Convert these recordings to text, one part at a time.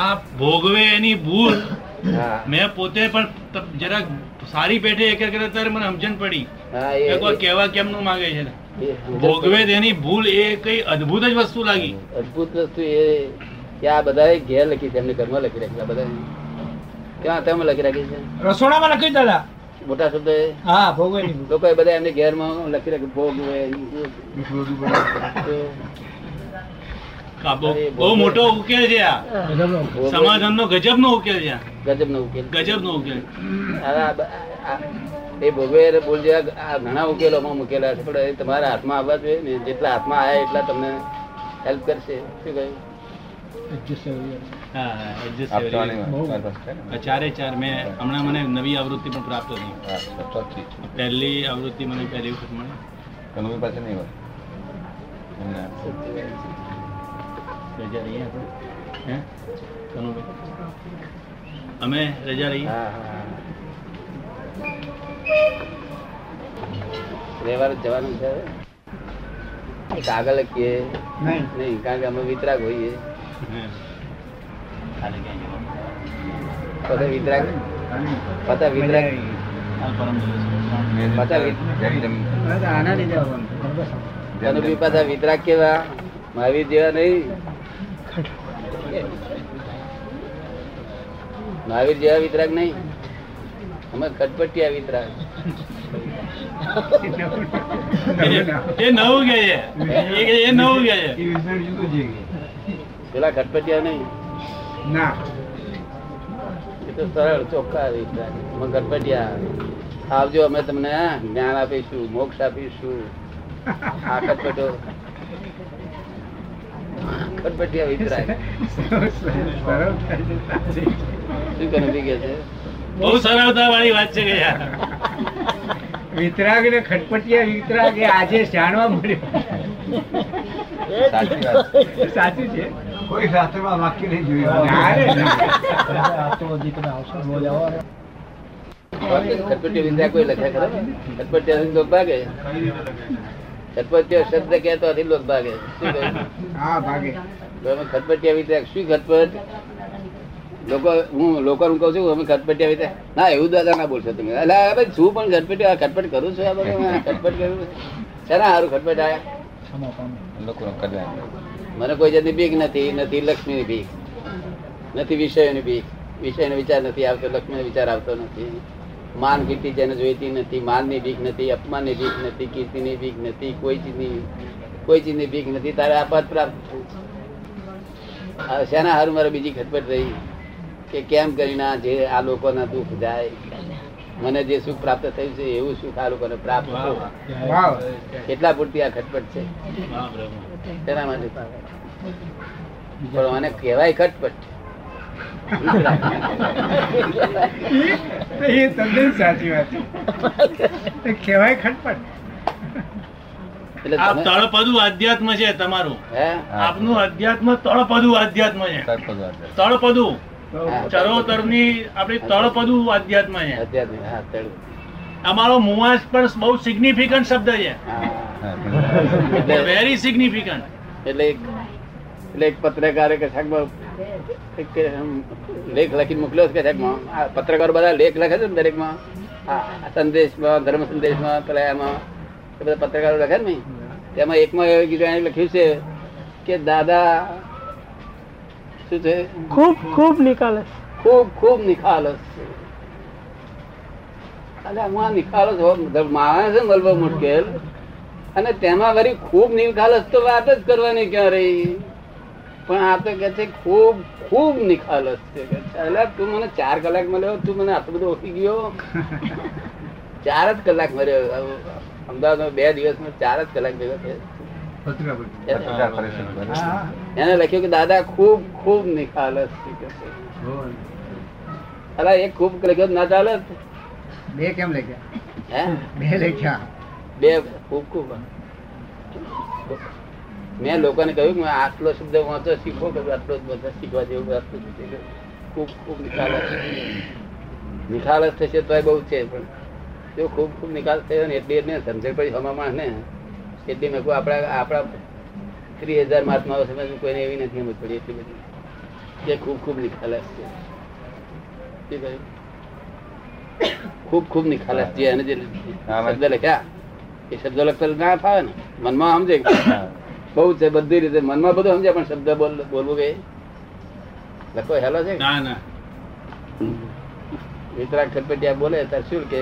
આ ભોગવે એની ભૂલ. મેં પોતે પણ જરાક સારી પેઠે એક એક ત્યારે મને સમજણ પડી. કેવા કેમ એ. કોઈ કહેવા માંગે છે ને. ભોગવે તેની ભૂલ એ કઈ અદભુત જ વસ્તુ લાગી. અદભુત વસ્તુ એ કે આ બધા ઘેર લખી છે એમને ઘરમાં લખી રાખ્યા બધા ક્યાં તેમાં લખી રાખી છે? રસોડામાં લખી દાદા મોટા શબ્દ હા ભોગવે. લોકો બધા એમને ઘેરમાં લખી રાખ્યું ભોગવે બહુ મોટો ઉકેલ છે આ. સમાધાનનો ગજબનો ઉકેલ છે આ. ગજબનો ઉકેલ. ગજબનો ઉકેલ. એ ભોગવે બોલ આ ઘણા ઉકેલોમાં મૂકેલા છે પણ એ તમારા હાથમાં આવવા જોઈએ ને જેટલા હાથમાં આવ્યા એટલા તમને હેલ્પ કરશે. શું કહ્યું? ચારે ચાર. મેં હમણાં મને નવી આવૃત્તિ પણ પ્રાપ્ત થઈ. પહેલી આવૃત્તિ મને પહેલી વખત મળી. પાસે નહીં હોય. રજા રહીએ આપણે હે? કનુભાઈ અમે રજા રહીએ હા હા રહેવાનું જ જવાનું છે કાગળ લખીએ. નહીં. કારણ કે અમે વિતરાગ હોઈએ? પછી વિતરાગ? પાછા વિતરાગ? વિતરાગ કેવા? મહાવીર જેવા નહીં? મહાવીર જેવા વિતરાગ નહીં. અમે કટપટિયા વિતરાગ. એ નવું કે છે? એ- એ નવું કે છે? પેલા કટપટિયા નહીં. ના. એ તો સરળ ચોખ્ખા વિતરાગ. અમે કટપટિયા આવજો અમે તમને જ્ઞાન આપીશું મોક્ષ આપીશું. આ કટપટો કટપટિયા વિતરાગ. શું કરે કે છે? બહુ સરળતા વાળી વાત છે કે યાર. વિતરાગ ને ખટપટિયા વિતરાગ એ આજે જાણવા મળ્યું. સાચી વાત. સાચું છે? કોઈ શાસ્ત્રમાં વાક્ય નહીં જોયું. ના રે, ના. ખટપટિયા વિતરાગ કોઈ લખ્યા ખરો ખટપટિયા લોક ભાગે. ખટપટિયા શબ્દ કહેતો લોક ભાગે. શું? હા ભાગે. ખટપટિયા વિતરાગ શું ખટપટ? લોકો હું લોકો કહું છું અમે ખટપટી આવી ના એવું દાદા ના બોલશો તમે. એટલે હવે ભાઈ શું પણ ખટપટી આ ખટપટ કરું છું આ બધું ખટપટ કરું શેના સારું ખટપટ આવ્યા મને કોઈ જાતની બીક નથી નથી લક્ષ્મીની બીક. નથી વિષયોની બીક. વિષયનો વિચાર નથી આવતો લક્ષ્મીનો વિચાર આવતો નથી. માન કીર્તિ જેને જોઈતી નથી માનની બીક નથી અપમાનની બીક નથી કીર્તિની બીક નથી કોઈ ચીજની કોઈ ચીજની બીક નથી. તારે આ પ્રાપ્ત શેના હારું મારે બીજી ખટપટ રહી? કે કેમ કરીને જે આ લોકોના દુઃખ જાય? મને જે સુખ પ્રાપ્ત થયું છે એવું સુખ આ લોકોને પ્રાપ્ત થયું. કેટલા પૂરતી આ ખટપટ છે. તેના માટે પણ મને કહેવાય ખટપટ. એ તદ્દન સાચી વાત છે. કહેવાય ખટપટ. એટલે આ તમે- તળપદું અધ્યાત્મ છે તમારું. આપનું અધ્યાત્મ તળપદું અધ્યાત્મ છે. તળપદું. ચરોતરની આપણી તળપદું અધ્યાત્મ છે. આધ્યાત્મિક હા તળ. અમારો મુવાસ પણ બહુ સિગ્નિફિકન્ટ શબ્દ છે. વેરી સિગ્નિફિકન્ટ એટલે એક એટલે એક પત્રકારે કે સાહેબ એક કે આમ લેખ લખીને મોકલ્યો છે કે સાહેબ આ પત્રકારો બધા લેખ લખે છે ને દરેકમાં. આ સંદેશમાં ધર્મ સંદેશમાં પેલા એમાં બધા પત્રકારો લખે ને તેમાં એકમાં એવું લખ્યું છે કે દાદા શું છે ખૂબ ખૂબ નિકાલસ ખૂબ ખૂબ નિકાલસ છે હું આ હો- માણસ મળવો મુશ્કેલ અને તેમાં વળી ખૂબ નિખાલસ તો વાત જ કરવાની ક્યાં રહી પણ આ તો કે છે ખૂબ ખૂબ નિખાલસ છે કે તું મને ચાર કલાક મળ્યો તું મને આટલું બધું ઓળખી ગયો ચાર જ કલાક મળ્યો અમદાવાદમાં બે દિવસમાં ચાર જ કલાક ભેગો થયો. એને લખ્યું કે દાદા ખૂબ ખૂબ નિખાલસ. અલા એક ખૂબ લખ્યો ના ચાલે? બે કેમ લખ્યા? હે? બે લખ્યા. બે ખૂબ ખૂબ. મેં લોકોને કહ્યું કે આટલો શબ્દ વાંચો શીખો કે આટલો જ બધા શીખવા જેવું આટલું. ખૂબ ખૂબ નિખાલસ નિખાલસ થશે તોય બહુ છે પણ જો ખૂબ ખૂબ નિકાલ થયો ને એટલી એટલે સમજણ પડી હમણાં ને. એટલી મેં આપણા આપણા ત્રીસ હજાર મહાત્માઓ સમજ કોઈને એવી નથી સમજ પડી એટલી બધી. કે ખૂબ ખૂબ નિખાલસ છે. ખૂબ ખૂબ નિખાલસ છે અને જે શબ્દ લખ્યા એ શબ્દ લખતા ના ફાવે ને. મનમાં સમજે બહુ છે બધી રીતે મનમાં બધું સમજે પણ શબ્દ બોલ બોલવું કે લખો હેલો છે ના ના. વિતરાગ ખટપટિયા બોલે ત્યારે શું કે?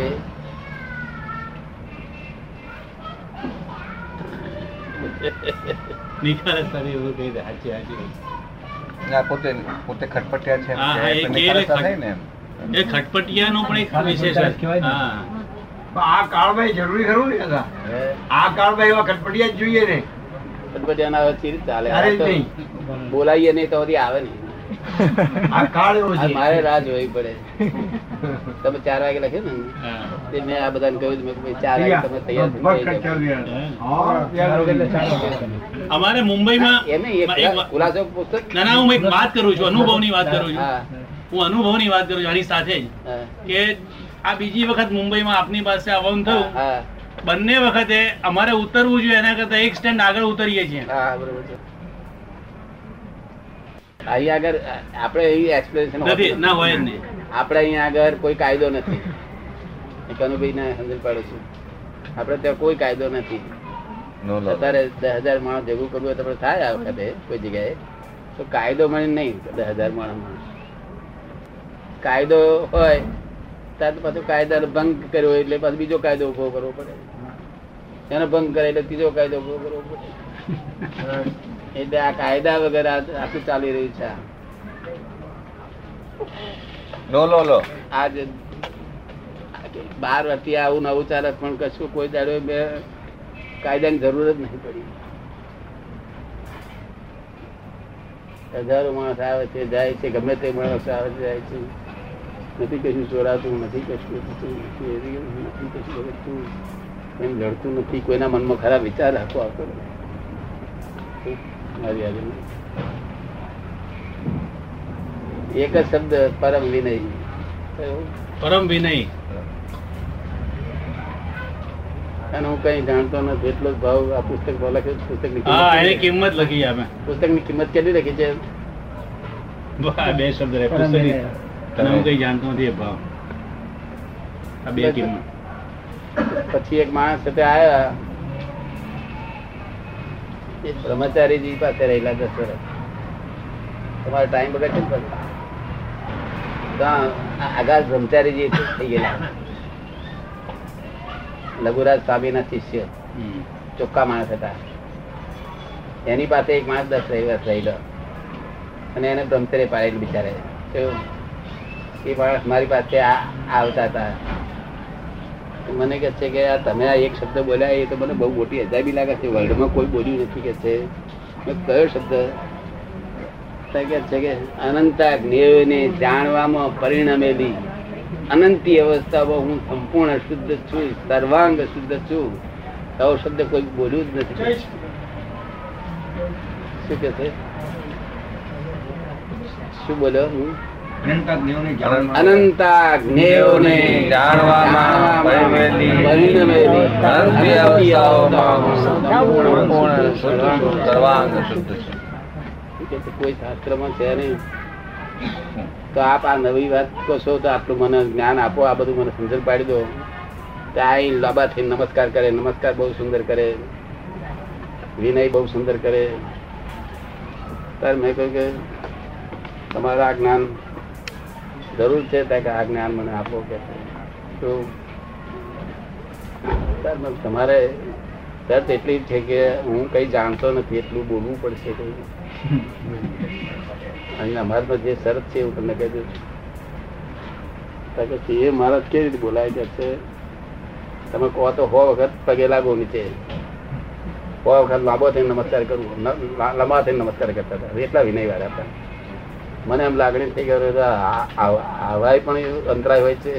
નિખાલસ તારી એવું કહી દે સાચી સાચી ના, પોતે પોતે ખટપટિયા છે હા, એ ને એ ખટપટિયાનો પણ એક વિશેષ હા. આ કાળમાં જરૂરી ખરું ને દાદા? આ કાળમાં એવા ખટપટિયા જ જોઈએ ને. ખટપટિયા ના ચીરી ચાલે. બોલાઈએ નહીં તો આવે નહીં. આ કાળ એવો છે મારે રાહ જોવી પડે. તમે ચાર વાગે લખ્યું ને? તે મેં આ બધાને કહ્યું મેં ચાર વાગે તમે તૈયાર અમારે મુંબઈમાં એમ એક ખુલાસો પુસ્તક. ના ના હું એક વાત કરું છું અનુભવની વાત કરું છું. હા, અનુભવની વાત કરું છું આની સાથે જ. કે આ બીજી વખત મુંબઈમાં આપની પાસે આવવાનું થયું. હા, બંને વખતે અમારે ઉતરવું જોઈએ એના કરતા એક સ્ટેન્ડ આગળ ઉતરીએ છીએ. હા, બરોબર છે. અહીં આગળ આપણે એવી એક્સપ્લેનેશન નથી ના હોય નહીં. આપણે અહીં આગળ કોઈ કાયદો નથી. કનુભાઈ ને સમજણ પાડું છું. આપણે ત્યાં કોઈ કાયદો નથી. No અત્યારે દસ હજાર માણસ ભેગું કરવું હોય તો આપણે થાય આ વખતે કોઈ જગ્યાએ. તો કાયદો મળે નહીં દસ હજાર માણસ કાયદો હોય ત્યારે તો પાછું કાયદા ભંગ કર્યો એટલે પાછો બીજો કાયદો ઊભો કરવો પડે. એનો ભંગ કરે એટલે ત્રીજો કાયદો ઊભો કરવો પડે. એટલે આ કાયદા વગર આખું ચાલી રહ્યું છે. લો લો લો. આજ બાર વર્ષથી આવું નવું ચાલે પણ કશું કોઈ દાડો બે કાયદાની જરૂર જ નહીં પડી. હજારો માણસ આવે છે જાય છે ગમે તે માણસ આવે છે જાય છે. નથી કશું ચોરાતું નથી કશું નથી કશું લડતું એમ લડતું નથી કોઈના મનમાં ખરાબ વિચાર રાખો આવતો. મારી આગળ એક જ શબ્દ પરમ વિનય. પરમ વિનય. અને હું કઈ જાણતો નથી એટલો જ ભાવ આ પુસ્તક ભાવ લખ્યો પુસ્તકની હા એની કિંમત લખી અમે પુસ્તકની કિંમત કેટલી લખી છે? બે શબ્દ રહે. પુસ્તકની. અને હું કઈ જાણતો નથી ભાવ. આ બે કિંમત. પછી એક માણસ સાથે આવ્યા બ્રહ્મચારીજી પાસે રહેલા દસ વર્ષ. તમારો ટાઈમ બગડશે ને આગળ બ્રહ્મચારીજી થઈ ગયેલા. લઘુરાજ સ્વામીના શિષ્ય. ચોખ્ખા માણસ હતા. એની પાસે એક માણસ દસ રવિવાર રહેલો. અને એને બ્રહ્મચર્ય પાડેલું બિચારે. એ માણસ મારી પાસે આ- આવતા હતા. મને કહે છે કે આ તમે આ એક શબ્દ બોલ્યા એ તો મને બહુ મોટી અજાબી લાગે છે. વર્લ્ડમાં કોઈ બોલ્યું નથી કે છે. કયો શબ્દ? કે છે કે અનંતા જ્ઞેયને જાણવામાં પરિણમેલી. અનંતી અવસ્થામાં હું સંપૂર્ણ શુદ્ધ છું સર્વાંગ શુદ્ધ છું. આવો શબ્દ કોઈ બોલ્યું જ નથી. શું કે છે? શું બોલ્યો? હું અનંતા જ્ઞાનને જાણવા જાણવામાં પરિણમેલી અવસ્થાઓમાં સંપૂર્ણ સર્વાંગ શુદ્ધ છે. કોઈ શાસ્ત્રમાં છે નહીં. તો આપ આ નવી વાત કહો છો તો આટલું મને જ્ઞાન આપો આ બધું મને સમજણ પાડી દો. તો આ લાંબા થઈને નમસ્કાર કરે નમસ્કાર બહુ સુંદર કરે. વિનય બહુ સુંદર કરે. ત્યારે મેં કહ્યું કે તમારું આ જ્ઞાન જરૂર છે કે આ જ્ઞાન મને આપો કે તો તમારે શરત એટલી છે કે હું કઈ જાણતો નથી, એટલું બોલવું પડશે અહીં અમારામાં જે શરત છે એવું તમને કહી દઉં કે એ મારા કેવી રીતે બોલાય છે તમે કહો તો હો વખત પગે લાગો નીચે. હો વખત લાંબો થઈને નમસ્કાર કરવું લાંબા થઈને નમસ્કાર કરતા હતા. એટલા વિનય વાળા હતા. મને એમ લાગણી થઈ ગયો આવાય પણ અંતરાય હોય છે.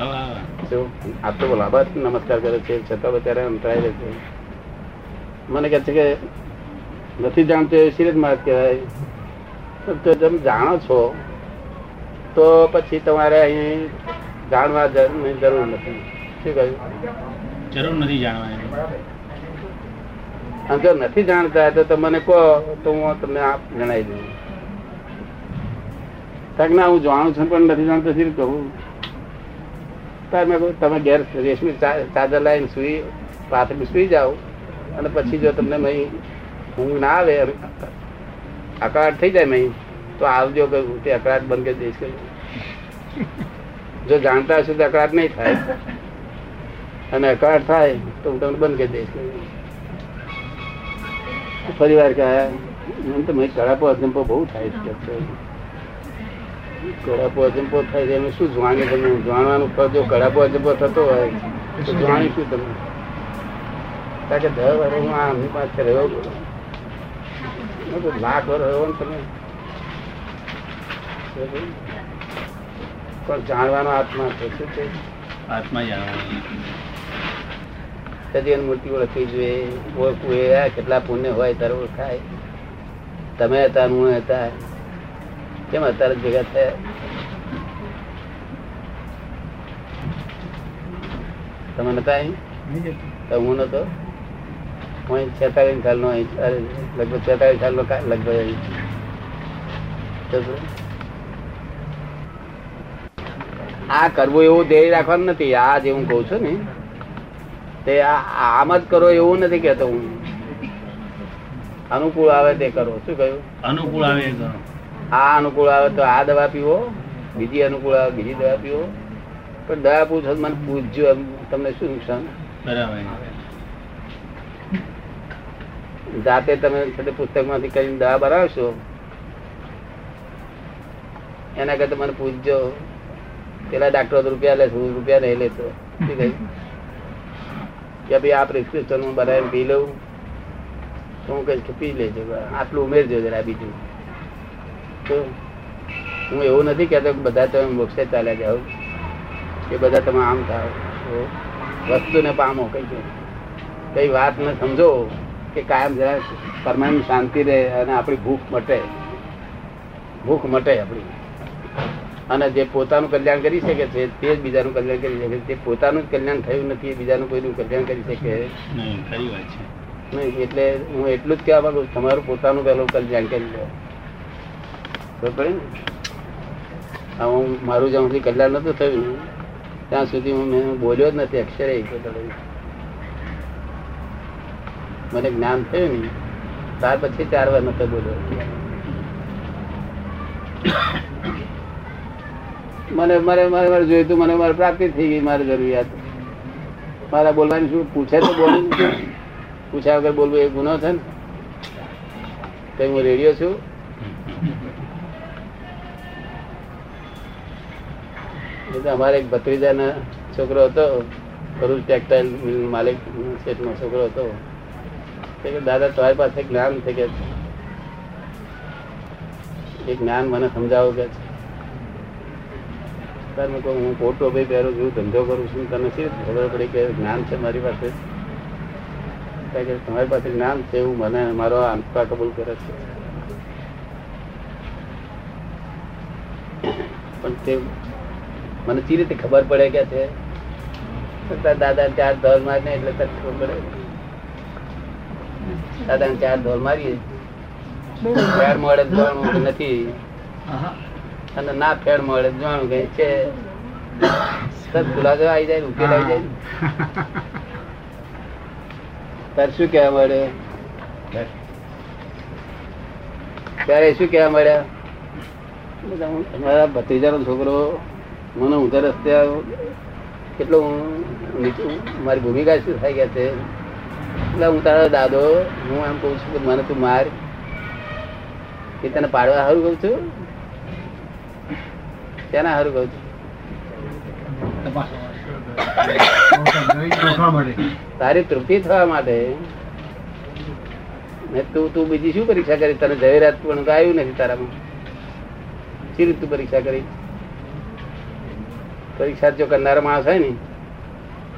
આ તો આટલો લાંબા નમસ્કાર કરે છે છતાં અત્યારે અંતરાય રહે છે. મને કહે છે કે નથી જાણતો એ સિરિયસ માર્ગ કહેવાય. તો તમે જાણો છો તો પછી તમારે અહીં જાણવા જરૂર જરૂર નથી. શું કહ્યું? જરૂર નથી જાણવાની અને જો નથી જાણતા તો તમે મને કહો તો હું તમને આપ જણાવી દઉં. કાંઈક ના હું જાણું છું, પણ નથી જાણતો, શું કહું? તાર મેં કહું તમે ઘેર રેશમી ચાદર લાવીને સુઈ પાથરી સુઈ જાઓ. અને પછી જો તમને મહી ઊંઘ ના આવે, અકળાટ થઈ જાય મહી, તો આવજો કહ્યું તે અકળાટ બંધ કરી દઈશ કહ્યું જો જાણતા હશે તો અકળાટ નહીં થાય. અને અકળાટ થાય તો હું તમને બંધ કરી દઈશ કહ્યું ફરી વાર કે એમ તો મહી કડાપો અજંપો બહુ થાય છે. કડાપો અજંપો થાય છે. એમાં શું જાણે તમે જાણવાનું ફળ જો કડાપો અજંપો થતો હોય તો જાણી શું તમે કારણ કે દર વર્ષ હું આમની પાસે રહ્યો તો લાખ વર્ષ રહ્યો ને તમે. પણ જાણવાનો આત્મા છે? શું છે? આત્મા જાણવાનું. સજીવન મૂર્તિ ઓળખવી જોઈએ? ઓળખવું એ આ કેટલા પુણ્ય હોય ત્યારે ઓળખાય. તમે હતા હું હતા. કેમ અત્યારે ભેગા થયા? તમે નતા અહીં? હું નતો? હું અહીં છેતાલીસ સાલ નો અહીં લગભગ છેતાલીસ સાલ નો લગભગ અહીં આ કરવું એવું ધ્યેય રાખવાનું નથી. આ જે હું કઉ છું ને તે આમ જ કરો એવું નથી કેતો હું. અનુકૂળ આવે તે કરો. શું કહ્યું? અનુકૂળ આવે એ કરો. આ અનુકૂળ આવે તો આ દવા પીવો બીજી અનુકૂળ આવે બીજી દવા પીવો. પણ દવા પૂછો મને પૂછજો તમને શું નુકસાન? બરાબર. જાતે તમે પુસ્તકમાંથી કરીને દવા બનાવશો એના કરતા મને પૂછજો. પેલા ડાક્ટરો રૂપિયા લે હું રૂપિયા નહીં લેતો. કે ભાઈ આ પ્રિસ્ક્રિપ્શન હું બનાવીને પી લઉં. તો હું કહીશ કે પી લેજો આટલું ઉમેરજો જરા બીજું. હું એવું નથી કહેતો કે બધા તમે મોક્ષે ચાલ્યા જાઓ. કે બધા તમે આમ થાવ તો વસ્તુને પામો કઈ કઈ વાત ને સમજો કે કાયમ જરા પરમાનન્ટ શાંતિ રહે અને આપણી ભૂખ મટે. ભૂખ મટે આપણી. અને જે પોતાનું કલ્યાણ કરી શકે છે તે જ બીજાનું કલ્યાણ કરી શકે છે. પોતાનું જ કલ્યાણ થયું નથી બીજાનું કોઈનું કલ્યાણ કરી શકે. છે. નહીં એટલે હું એટલું જ કહેવા માંગુ તમારું પોતાનું પહેલું કલ્યાણ કરી લો. હું મારું જ્યાં સુધી કલ્યાણ નતું થયું ત્યાં સુધી હું મેં બોલ્યો જ નથી, અક્ષરે મને જ્ઞાન થયું ને, ત્યાર પછી ચાર વાર નતો બોલ્યો. મને, મારે મારે મારે જોયું હતું મને મારે પ્રાપ્તિ થઈ ગઈ મારી જરૂરિયાત. મારા બોલવાની શું પૂછે તો બોલું. પૂછ્યા વગર બોલવું એ ગુનો છે ને. કઈ હું રેડિયો છું. એ તો અમારે એક ભત્રીજાના છોકરો હતો, ભરૂચ ટેક્સટાઇલ મિલ માલિક, શેઠનો છોકરો હતો. કે, દાદા, તમારી પાસે જ્ઞાન છે કે એ જ્ઞાન મને સમજાવો કે તાર મેં કહું હું કોટ ભાઈ પહેરું છું, ધંધો કરું છું, તને શી ખબર પડી કે જ્ઞાન છે મારી પાસે? કે, તમારી પાસે જ્ઞાન છે એવું મને, મારો આંતરા કબૂલ કરે છે. પણ તે મને ચી રીતે ખબર પડે કે છે દાદા ચાર ધોલ મારીને એટલે તને ખબર પડે? દાદા ચાર ધોલ મારીએ. ફેર મળે જાણવું નથી. અને ના ફેર મળે જાણવું કે છે. ખુલાસો આવી જાય ઉકેલ આવી જાય તાર શું કહેવા મળે? ત્યારે શું કહેવા મળ્યા? મારા ભત્રીજાનો છોકરો મને ઊંધા રસ્તે કેટલો હું મારી ભૂમિકા શું થઈ ગયા છે? એટલે હું તારો દાદો, હું એમ કહું છું કે મને તું માર. એ તને પાડવા સારું કહું છું? તેના સારું કહું છું? તારી તૃપ્તિ થવા માટે ને તું તું બીજી શું પરીક્ષા કરી? તને જવેરાત પણ આવ્યું નથી તારામાં. શી રીત પરીક્ષા કરી? પરીક્ષા જો કરનારા માણસ હોય ને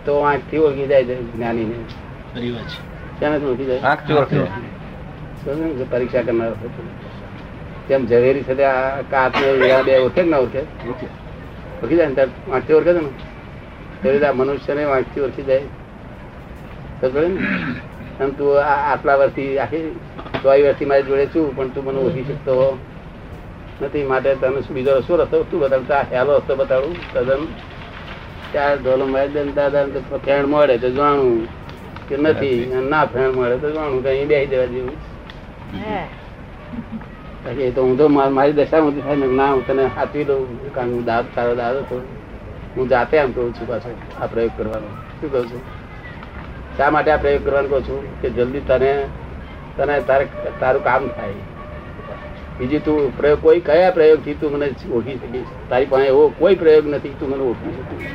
તો આંખથી ઓળખી જાય જ્ઞાનીને. ખરી વાત ઓળખી જાય. પરીક્ષા કરનાર તેમ ઝવેરી સાથે આ કાચ ને બે ઓળખે ના ઓળખે ઓળખી જાય ને ત્યારે વાંચથી ઓળખે છે ને? એવી રીતે આ મનુષ્યને વાંચથી ઓળખી જાય. ખબર ને? અને તું આ આટલા વર્ષથી આખી ચોવીસ વર્ષથી મારી જોડે છું પણ તું મને ઓળખી શકતો નથી માટે તને બીજો શું રસ્તો શું બતાવું તો આ હેલો રસ્તો બતાડું તદ્દન ચાર ઢોલો મારી દે ને દાદા ફેણ મળે તો જાણું કે નથી ના ફેણ મળે તો જાણું કઈ બે દેવા જેવું એ તો હું તો મારી દશા હું થાય ના હું તને આપી દઉં કારણ હું દાદ તારો દાદો તો હું જાતે આમ કહું છું પાછો આ પ્રયોગ કરવાનો. શું કહું છું? શા માટે આ પ્રયોગ કરવાનો કહું છું? કે જલ્દી તને તને તારે તારું કામ થાય. બીજી તું પ્રયોગ, કોઈ કયા પ્રયોગથી તું મને ઓળખી શકીશ? તારી પાસે એવો કોઈ પ્રયોગ નથી, તું મને ઓળખી શકીશ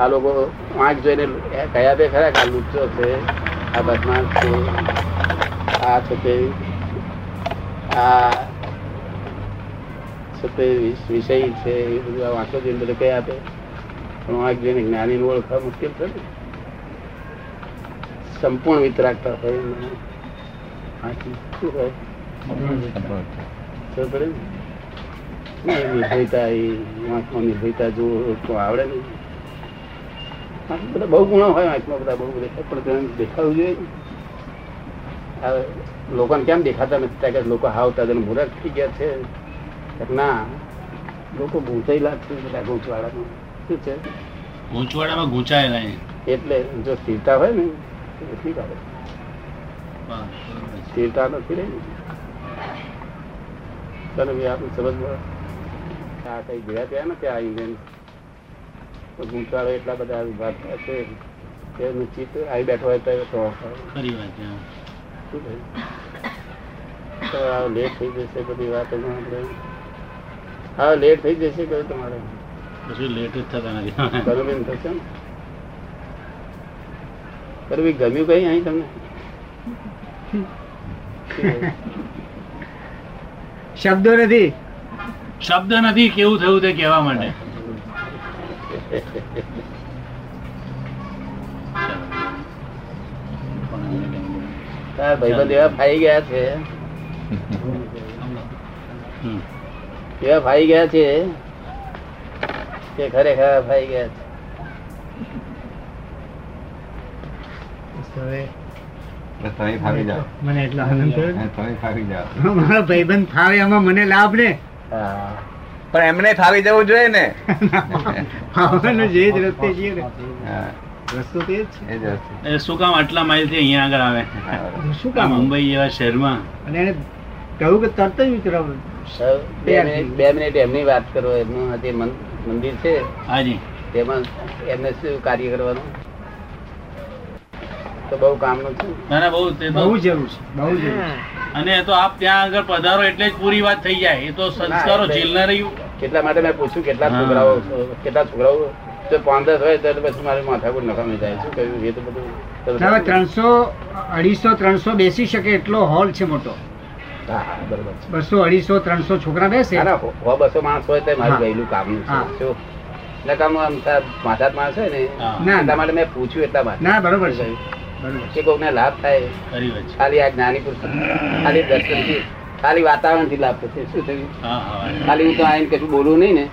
આ લોકો આંખ જોઈને કયા બે ખરા આ લુચ્ચો છે આ બદમાશ છે, આ છે તે આ છે તે વિષય છે, એ બધું આ વાંચો જોઈને બધું કઈ આપે. પણ આંખ જોઈને જ્ઞાની ઓળખવા મુશ્કેલ છે ને. સંપૂર્ણ વિતરાગતા હોય નિર્ભયતા જો તો આવડે નહીં બધા બહુ ગુણો હોય આંખમાં બધા બહુ દેખાય પણ દેખાવું જોઈએ લોકોને કેમ દેખાતા નથી કે લોકો હાવ તેને મૂરખ થઈ ગયા છે ના લોકો ગૂંચાયેલા છે બધા ગૂંચવાડામાં શું છે ગૂંચવાડામાં ગૂંચાયેલા. એટલે જો સ્થિરતા હોય ને એટલી ઠીક સ્થિરતા નથી રહી તને બી આપણે સમજમાં આ કઈ ગયા ત્યાં નથી આ ઇન્ડિયન ગુંચાળો એટલા બધા વિભાગ છે એનું ચિત્ત આવી બેઠો હોય તો ખરી વાત શું થયું? લેટ થઈ જશે બધી વાતોમાં આપણે. હા લેટ થઈ જશે કહ્યું તમારે. લેટ જ થતા નથી. થશે ને? ગમ્યું કઈ અહીં તમને? શબ્દો નથી. શબ્દ નથી કેવું થયું તે કહેવા માટે? તારા ભાઈબંધ એવા ફાઈ ગયા છે. એવા ફાઈ ગયા છે કે ખરેખર ફાઈ ગયા છે. તમે ફાવી જાઓ. મને એટલો આનંદ થયો તમે ફાવી જાઓ. મારો ભાઈબંધ ફાવે એમાં મને લાભ ને. પણ એમને ફાવી જવું જોઈએ ને. ફાવવાનો જે જ રસ્તે છીએ ને. રસ્તો તે જ છે. એ જ વસ્તુ. એ શું કામ આટલા માઇલથી અહીંયા આગળ આવે? શું કામ? મુંબઈ જેવા શહેરમાં. અને એને કહ્યું કે તરત જ ઉતરાવું. બે મિનિટ બે મિનિટ એમની વાત કરો. એમનું જે મંદિર છે. હાજી. તેમાં એમને શું કાર્ય કરવાનું? તો બહુ કામનું છે. ના ના બહુ તે બહુ જરૂર છે બહુ જરૂર છે. અને તો આપ ત્યાં આગળ પધારો એટલે જ પૂરી વાત થઈ જાય. એ તો સંસ્કારો જેલ ના રહ્યું. કેટલા માટે મેં પૂછ્યું કેટલા છોકરાઓ કેટલા છોકરાઓ જો પાંચ હોય તો પછી મારે માથાકૂટ નકામી જાય. શું કહ્યું? એ તો બધું ત્રણસો અઢીસો ત્રણસો બેસી શકે એટલો હોલ છે મોટો. હા હા, બરોબર બસો અઢીસો ત્રણસો છોકરા બેસે. બસો માણસ હોય તો મારું ગયેલું કામનું છે. આમ માથા માણસ હોય ને ના એટલા માટે મેં પૂછ્યું એટલા માટે. ના બરોબર છે. કે કોઈને લાભ થાય. ખાલી આ જ્ઞાની પુરુષ ખાલી દર્શનથી ખાલી વાતાવરણથી લાભ થશે. શું થયું? ખાલી હું તો આવીને કશું બોલું નહીં ને.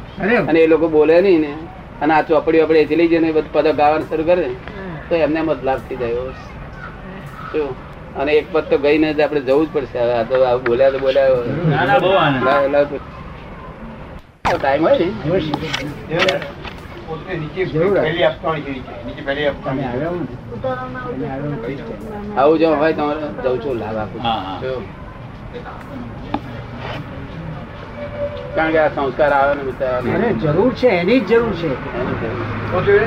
અને એ લોકો બોલે નહીં ને. અને આ ચોપડી વપડી એથી લઈ જઈને બધું પદો ગાવાનું શરૂ કરે. તો એમને એમ જ લાભ થઈ જાય. શું? અને એક પદ તો ગઈને જ આપણે જવું જ પડશે. હવે આ તો બોલ્યા તો બોલ્યા ટાઈમ હોય ને. પોતે નીચે. પહેલી આપવાની છે નીચે. આપવાની. આવું જો હોય તો જઉં છું લાભ આપું હા, હા. છું. કારણ કે આ સંસ્કાર આવે ને જરૂર છે એની જ જરૂર છે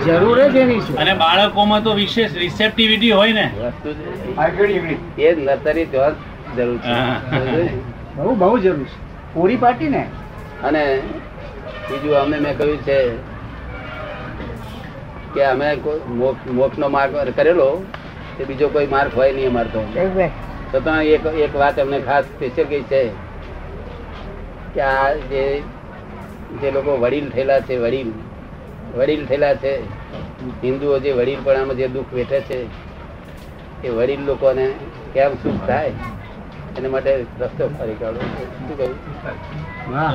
જરૂર. જ એની છે અને બાળકોમાં તો વિશેષ રિસેપ્ટિવિટી હોય ને. એ જ નર્સરી જરૂર છે બહુ બહુ જરૂર છે પૂરી પાટી ને અને બીજું અમને મેં કહ્યું છે કે અમે મોક્ષ નો માર્ગ કરેલો તે બીજો કોઈ માર્ગ હોય નહીં અમારે તો. તો તમે એક એક વાત અમને ખાસ સ્પેશિયલ કહી છે કે આ જે જે લોકો વડીલ થયેલા છે વડીલ વડીલ થયેલા છે હિન્દુઓ જે વડીલ પણ જે દુઃખ વેઠે છે એ વડીલ લોકોને કેમ સુખ થાય? એના માટે રસ્તો ફરી કાઢો. શું કહ્યું?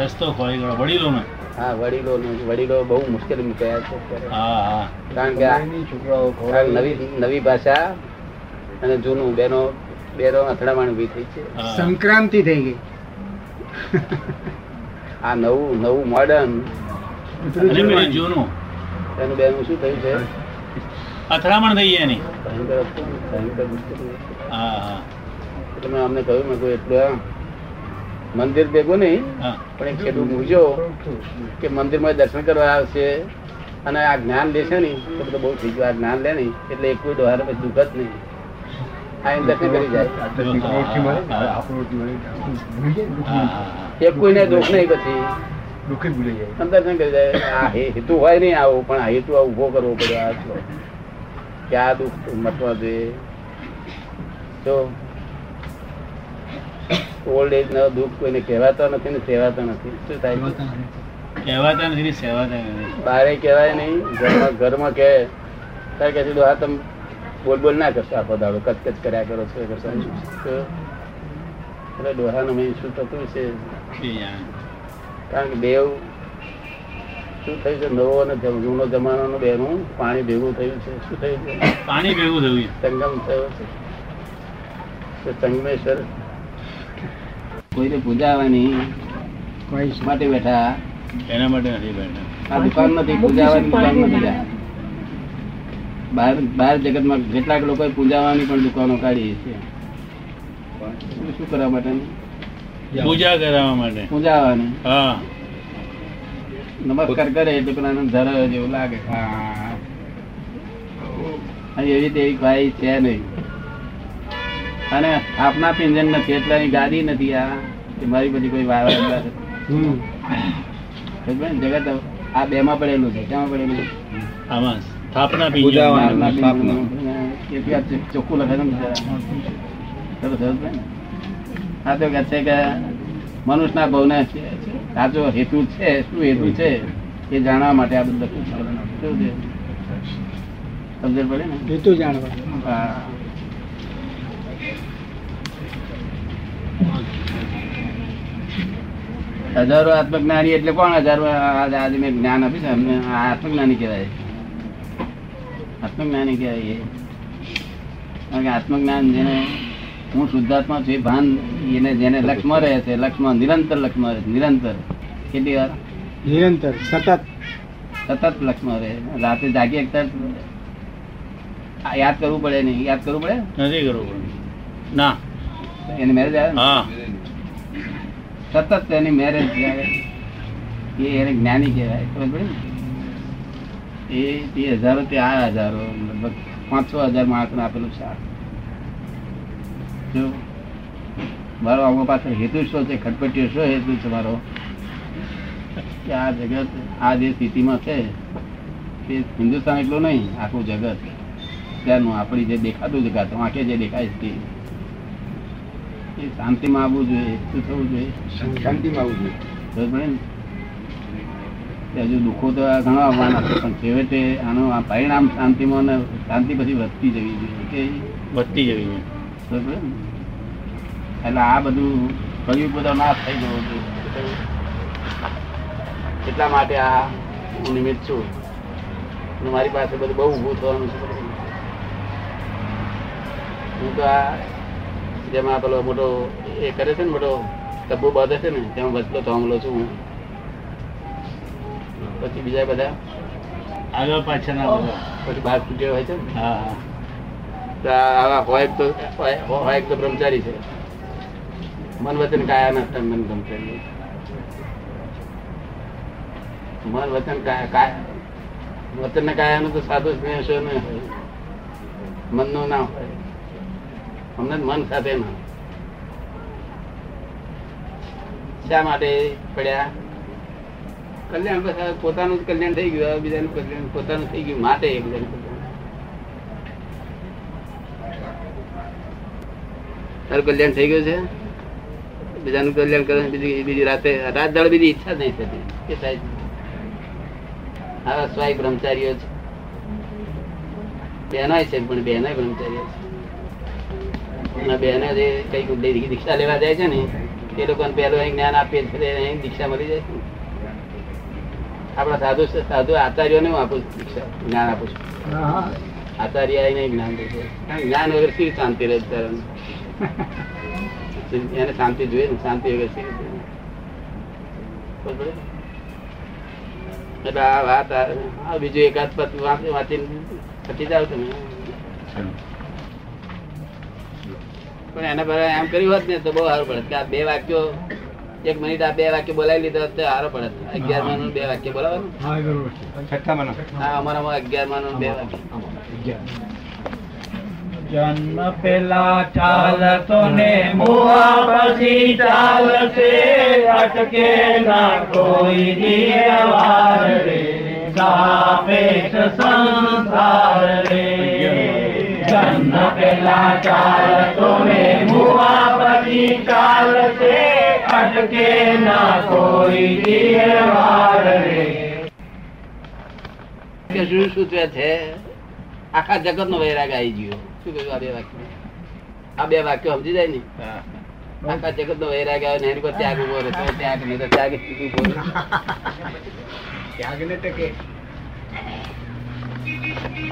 રસ્તો ફરી ગયો વડીલોને. હા વડીલો વડીલો બહુ મુશ્કેલી મૂકાયા છે અત્યારે. હા હા. કારણ કે આ- આ નવી નવી ભાષા અને જૂનું બેનો બેનો અથડામણ ઊભી થઈ છે. સંક્રાંતિ થઈ ગઈ. આ નવું નવું મોડર્ન જૂનું. એનું બેનું શું થયું છે? અથડામણ થઈ એની. ભયંકર ભયંકર મુશ્કેલી. હા હા. એટલે મેં અમને કહ્યું મેં કોઈ એટલું મંદિર ભેગું નહીં પણ એક ખેડૂત મૂજો કે મંદિરમાં દર્શન કરવા આવશે અને આ જ્ઞાન લેશે ને તો બધું બહુ થઈ ગયું. આ જ્ઞાન લે નહીં એટલે એક કોઈ ડોહાર પછી દુઃખ જ નહીં. આ દર્શન કરી જાય. એક કોઈને દુઃખ નહીં પછી. દુઃખ જ ભૂલી જાય. દર્શન કરી જાય. આ હેતુ હોય નહીં આવું પણ આ હેતુ આ ઊભો કરવો પડે. આ. કે આ દુઃખ મટવા જોઈએ. જો ઓલ્ડ એજ નો દુઃખ કોઈને કહેવાતા નથી ને સેવાતા નથી. શું થાય? કહેવાતા નથી. સેવાતા નથી. બારે કહેવાય નહીં ઘરમાં ઘરમાં કહે ત્યારે કહે છે, હા તમે બોલ બોલ ના કરશો આખો દાડો. કચ કચ કર્યા કરો છો કરશો? તો એટલે ડોહાનું મેં શું થતું છે. કારણ કે દેવ શું થયું છે? નવો અને જૂનો જમાનાનું બેનું પાણી ભેગું થયું છે. શું થયું છે? પાણી ભેગું થયું. સંગમ થયો છે. સંગમેશ્વર કોઈને પૂજાવાની માટે બેઠા? એના માટે નથી બેઠા. આ દુકાન નથી પૂજાવાની દુકાન નથી બહાર બહાર જગતમાં કેટલાક લોકોએ પૂજાવાની પણ દુકાનો કાઢી છે. શું કરવા માટે? પૂજા કરાવવા માટે. પૂજાવાની. હા. નમસ્કાર કરે એટલે પેલા ધરાવે જેવું લાગે. હા. એવી રીતે એક ભાઈ છે નહીં. અને આપના પિંજન નથી એટલે ગાડી નથી આ મારી બધી કોઈ વાર જગત આ બે માં પડેલું છે ક્યાં પડેલું આમાં સ્થાપના ચોખ્ખું લખેલું. આ તો કહે છે કે મનુષ્યના ભવને સાચો હેતુ છે શું હેતુ છે એ જાણવા માટે આ બધું લખ્યું છે. સમજણ પડે ને? હેતુ જાણવા. હા. હજારો આત્મજ્ઞાની એટલે કોણ હજારો? આ- આજે મેં જ્ઞાન આપીશ અમને. આત્મજ્ઞાની કહેવાય. આત્મજ્ઞાની કહેવાય એ. કારણ કે આત્મજ્ઞાન જેને હું શુદ્ધાત્મા છું એ ભાન એને જેને લક્ષ્મણ રહે છે લક્ષ્મણ નિરંતર લક્ષ્મણ રહે છે નિરંતર. કેટલી વાર? નિરંતર સતત. સતત લક્ષ્મણ રહે. રાતે જાગી એક તરફ. આ યાદ કરવું પડે નહીં. યાદ કરવું પડે? નથી કરવું પડે. ના. એને મેરેજ આવે હા. સતત એની મેરેજ એ એને જ્ઞાની કહેવાય. ખબર પડે એ તે હજારો તે આ હજારો, લગભગ પાંચસો હજાર માણસને આપેલું શાક જો, મારો આમાં પાછળ હેતુ શું છે, ખટપટીઓ શું હેતુ છે મારો? કે આ જગત, આ જે સ્થિતિમાં છે તે હિન્દુસ્તાન એટલું નહીં, આખું જગત. ત્યાંનું આપણી જે દેખાતું જગત આંખે જે દેખાય છે એ શાંતિમાં આવવું જોઈએ શું થવું જોઈએ. શાંતિમાં આવવું જોઈએ. ખબર પડે ને હજુ દુઃખો તો આ ઘણા આવવાના છે પણ છેવટે આનું આ પરિણામ શાંતિમાં ને શાંતિ પછી વધતી જવી જોઈએ કે વધતી જવી જોઈએ. પડે ને એટલે આ બધું કયું બધો નાશ થઈ જવો જોઈએ એટલા માટે આ હું નિમિત્ત છું. મારી પાસે બધું બહુ ઊભું થવાનું છે. હું તો આ જેમાં પેલો મોટો એ કરે છે ને મોટો તબ્બુ બાંધે છે ને તેમાં બસલો થાંભલો છું હું. પછી બીજા બધા આગળ પાછળના બધા. પછી બહાર છૂટ્યો હોય છે ને. હા હા. તો આવા હોય તો હોય હોય તો બ્રહ્મચારી છે. મન વચન કાયા ના મન બ્રહ્મચારી. મન વચન કાયા કાયા વચન ને કાયા નું તો સાદું સ્નેહ છે ને. મનનું ના હોય. અમને મન સાથે ના શા માટે પડ્યા? કલ્યાણ પછી પોતાનું જ કલ્યાણ થઈ ગયું બીજાનું કલ્યાણ, પોતાનું થઈ ગયું, માટે એકબીજાનું કલ્યાણ. તારું કલ્યાણ થઈ ગયું છે? બીજાનું કલ્યાણ કરે, બીજી બીજી રાતે, રાત દાડ બીજી ઈચ્છા નહીં થતી. કે થાય? આવા સ્વાય બ્રહ્મચારીઓ છે. બહેનોય છે, પણ બહેનોય બ્રહ્મચારીઓ છે. અને બહેનો જે કંઈક દી- દીક્ષા લેવા જાય છે ને એ લોકોને પહેલું અહીં જ્ઞાન આપીએ છીએ અહીં દીક્ષા મળી જાય. છે આપણા સાધુ સાધુ આચાર્યોને હું આપું છું દીક્ષા જ્ઞાન આપું છું. આચાર્ય આવીને જ્ઞાન દે છે. જ્ઞાન વગર શી શાંતિ રહે? એને શાંતિ જોઈએ ને શાંતિ વગર શી રીતે? એટલે આ વાત બીજું એકાદ પદ વાંચી વાંચીને પછી જાવ તમે. પણ એના પર એમ કર્યું હોત ને તો બહુ સારું પડે કે આ બે વાક્યો એક મિનિટ આ બે વાક્ય બોલાવી લીધા હોત તો સારો પડે અગિયારમાં બે વાક્ય બોલાવો હા અમારા અગિયાર માનું બે વાક્ય. જન્મ પેલા ચાલતો ને મુવા પછી ચાલશે અટકે ના કોઈ દિયવાર રે સાપેક્ષ સંસાર રે. જન્મ પેલા ચાલતો ને મુવા પછી ચાલશે અટકે ના કોઈ દિયવાર રે કે શું સૂચવે છે? આખા જગત નો વૈરાગ આવી ગયો. શું કહ્યું આ બે વાક્ય આ બે વાક્યો સમજી જાય ને? આખા જગત નો વૈરાગ આવ્યો ને એની પર ત્યાગ ઊભો રહે તો ત્યાગ નહીં તો ત્યાગ ઊભો રહે. ત્યાગને ટકે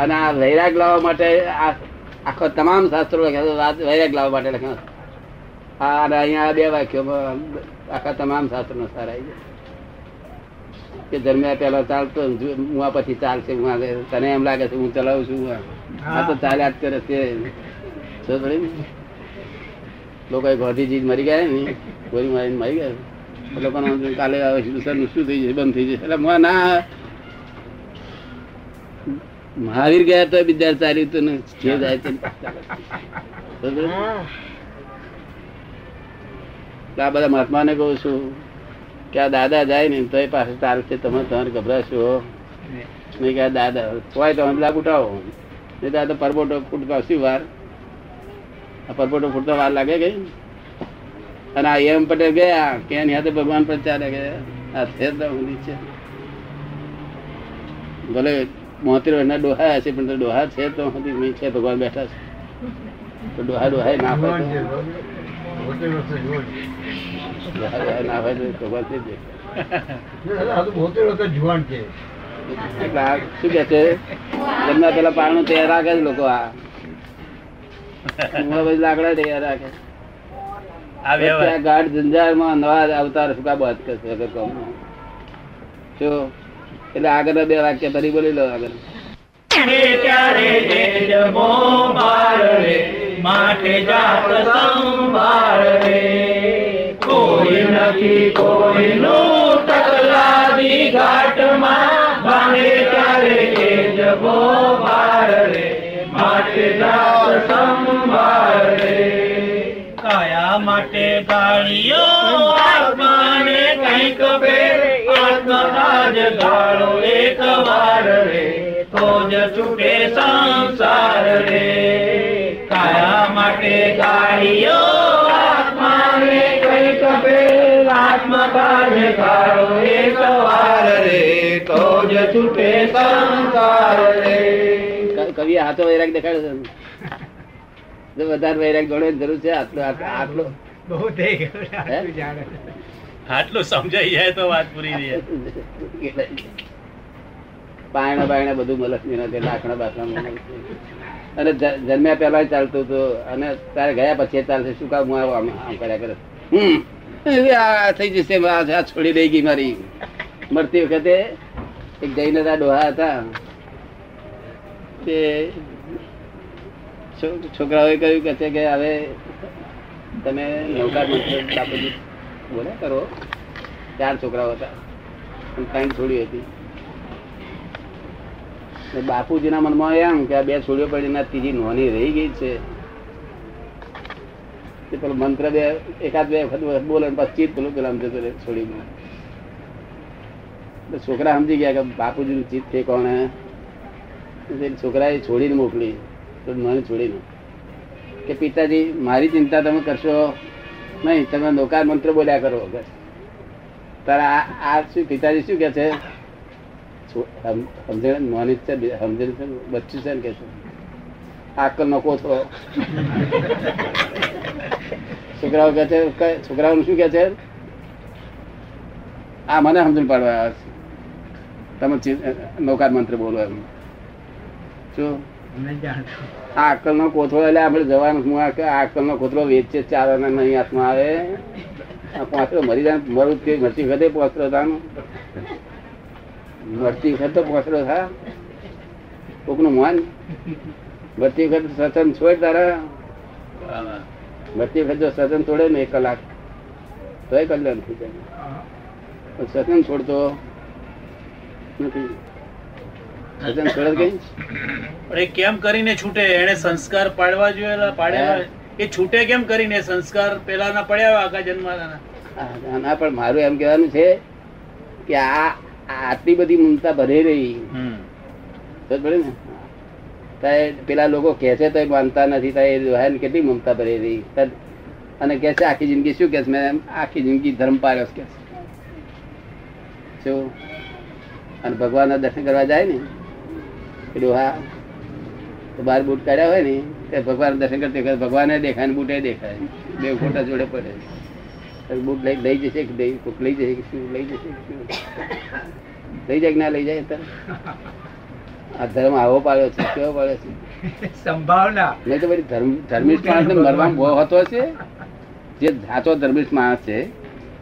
અને આ વૈરાગ લાવવા માટે આ આખો તમામ શાસ્ત્રો લખ્યા વૈરાગ લાવવા માટે લખ્યો આ અહીંયા બે વાક્યો આખા તમામ શાસ્ત્રો સાર આવી જાય. કે જન્મ્યા પેલા ચાલતો હું આ પછી ચાલશે હું તને એમ લાગે છે હું ચલાવું છું આ તો ચાલ્યા જ કરે છે? લોકો ગાંધીજી મરી ગયા ને ગોળી મારીને મરી ગયા. એ કાલે શું થઈ જશે બંધ થઈ જશે. એટલે મને ના મહાવીર ગયા તો બિદાર ચાલ્યું તો ને જે જાય તે. આ બધા મહાત્માને કહું છું કે આ દાદા જાય ને તો એ પાસે ચાલશે તમે તમારે ગભરાશો. નહીં કે દાદા હોય તો લાભ ઉઠાવો નહીં દાદા પરબોટો ફૂટતા શું વાર? આ પરબોટો ફૂટતા વાર લાગે ગઈ અને આ એમ પટેલ ગયા કે એની હાથે ભગવાન પર ચાલે ગયા. આ છે તો નીચે ભલે મોતેર વર્ષના ડોહા હશે પણ તો ડોહા છે તો છે ભગવાન બેઠા છે. તો ડોહા ડોહા ના હોય ના તો ભગવાન થઈ જાય શું કે છે? પેલા પારણું તૈયાર રાખે છે લોકો આ. લાકડા તૈયાર રાખે. ગાઢ જંજાળમાં નવા અવતાર શું કા બાદ કરશે વગર. એટલે આગળ બે વાક્ય તરી બોલી લો આગળ. નથી, કોઈનું ભાંગે ત્યારે એ જમો બાર રે માટે જાત સંભાળ કયા માટે ગાળીઓ આત્માને કંઈક બે આત્મરાજ ગાળો એક વાર રે તો જ છૂટે સંસાર રે. કયા માટે ગાળીઓ આત્માને કપે આત્મા કાજ ગાળો એક વાર રે તો જ છૂટે સંસાર રે. કવિ હાથો વૈરાગ દેખાડ્યો છે. વધારે વૈરાગ ગણો જરૂર છે? આટલો આટલો- બહુ થઈ ગયું? આટલું સમજાઈ જાય તો વાત પૂરી થઈ પાયણા બાયણા બધું મલક્ષ્મી નથી લાકડા બાકડા અને જન્મ્યા પહેલા ચાલતું હતું. અને તારે ગયા પછી ચાલશે. શું કામ? હું આમ કર્યા કરે. હમ. આ થઈ જશે. આ છોડી દઈ ગઈ મારી. મરતી વખતે એક જૈન હતા ડોહા હતા. તે છોકરાઓએ કહ્યું કે હવે તમે નૌકાર બાપુજી. બોલે કરો. ચાર છોકરાઓ હતા. ત્રણ છોડી હતી. બાપુજીના મનમાં એમ કે આ બે છોડીઓ પડી ના ત્રીજી નોની રહી ગઈ છે. તે પેલો મંત્ર બે, એકાદ બે વખત બોલે પછી ચિત્ત પેલું પેલા જતો રહે છોડીમાં. છોકરા સમજી ગયા કે બાપુજીનું ચિત્ત છે કોણે છોકરાએ છોડીને મોકલી. તો મને છોડીને. કે પિતાજી, મારી ચિંતા તમે કરશો? નહીં, તમે નૌકાર મંત્ર બોલ્યા કરો તારા આ શું, પિતાજી શું કે છે? સમજણ છે સમજણ છે, બચ્ચું છે ને કે છે? આકલ નો છો. છોકરાઓ કે છે છોકરાઓનું શું કે છે? આ મને સમજણ પાડવા આવે છે. તમે નૌકાર મંત્ર બોલો એમ. શું? અમે જાણતો. આ અક્કલ નો કોથળો એટલે આપણે જવાનું હું કે આ અક્કલ નો કોથળો વેચે ચાર ને નહીં હાથમાં આવે. પોસરો મરી જાય મરું કે મરતી વખતે પોસરો થાનું મરતી વખત તો પાંચરો થા. કોકનું મન. મરતી વખત સતન છોડ તારા. મરતી વખત જો સત્સંગ છોડે ને એક કલાક. તો એ કલ્યાણ થઈ જાય. સતન છોડતો નથી. સત્સંગ છોડે કઈ પણ એ કેમ કરીને છૂટે? એને સંસ્કાર પાડવા જોઈએ પાડ્યા એ છૂટે કેમ કરીને? સંસ્કાર પેલાના પડ્યા આગા જન્માના ના પણ મારું એમ કહેવાનું છે કે આ આટલી બધી મમતા ભરી રહી. ને. પેલા લોકો કહે છે તો માનતા નથી દોહાને કેટલી મમતા ભરી રહી. તાર- અને કે છે આખી જિંદગી શું કે છે મેં આખી જિંદગી ધર્મ પાડ્યો કે છે. શું? અને ભગવાનના દર્શન કરવા જાય ને ડોહા બાર બૂટ કાઢ્યા હોય ને તે ભગવાન દર્શન કરતી વખતે ભગવાને દેખાય ને બૂટે દેખાય. બે ફોટા જોડે પડે. બૂટ લઈ લઈ જશે કે લઈ કોક લઈ જશે કે શું? લઈ જશે કે શું? લઈ જાય કે ના લઈ જાય તને? આ ધર્મ આવો પાડ્યો છે કેવો પાડ્યો છે? સંભાવના. નહીં તો પછી ધર્મ ધર્મિષ્ઠ માણસને મરવાનો બહુ હતો છે જે સાચો ધર્મિષ્ઠ માણસ છે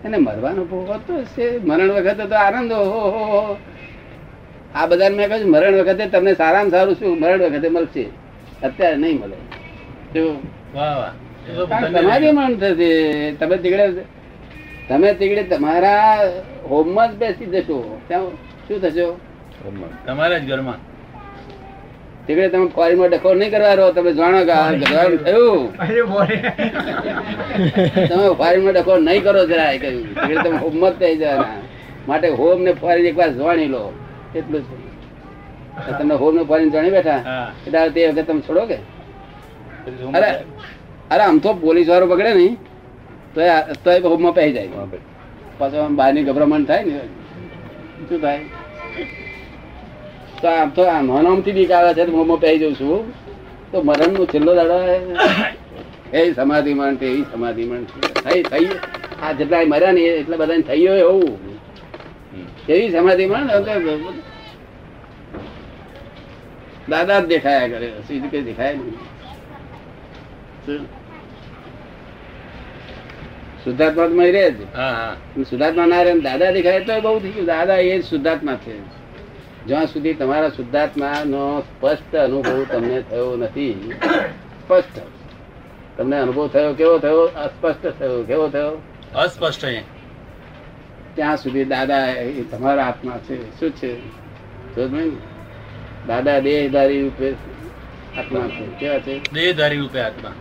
એને મરવાનો બહુ હતો છે મરણ વખતે તો આનંદ હો હો. આ બધા મેં કહ્યું મરણ વખતે તમને સારામાં સારું શું? મરણ વખતે મળશે. અત્યારે નહીં મળે. તમારી મરણ થશે. તમે તીગડે તમે તીગડે તમારા હોમમાં જ બેસી જશો. ત્યાં શું થશો? તમારા જ ઘરમાં. તીગડે તમે ફોરીમાં ડખો નહીં કરવા રહો. તમે જાણો કે થયું. તમે ફોરીમાં ડખો નહીં કરો જરા કહ્યું. તીગડે તમે હોમમાં જ થઈ જવાના. માટે હોમ ને ફોરીન એકવાર જાણી લો. એટલું જ. તમને હોમ ને ફોરીન જાણી બેઠા? એટલે તે વખત તમે છોડો કે? અરે અરે આમ તો પોલીસ વાળો બગડે નહીં. તો તો એ હોમમાં પહેરી જાય. પાછો આમ બહારની ગભરામણ થાય ને. શું થાય? તો આમ તો આમ હનોમથી બીક આવે છે હોમમાં પહેરી જઉં છું. તો મરણનો છેલ્લો દાડો એ સમાધિ મરણ તે એવી સમાધિ મરણ. થઈ થઈ. આ જેટલા મર્યા ને એટલા બધા થઈ ગયો એવું. એવી સમાધિ મળે ને તો દાદા જ દેખાયા કરે સીધું કઈ દેખાય નહીં? શુદ્ધાત્મા રહે જ શુદ્ધાત્મા ના રહે દાદા દેખાય તો બહુ થઈ ગયું. દાદા એ જ શુદ્ધાત્મા છે. જ્યાં સુધી તમારા શુદ્ધાત્મા નો સ્પષ્ટ અનુભવ તમને થયો નથી સ્પષ્ટ. તમને અનુભવ થયો કેવો થયો? અસ્પષ્ટ થયો. કેવો થયો? અસ્પષ્ટ છે ત્યાં સુધી દાદા એ તમારા આત્મા છે. શું છે? દાદા દેહધારી રૂપે આત્મા છે. કેવા છે? દેહધારી રૂપે આત્મા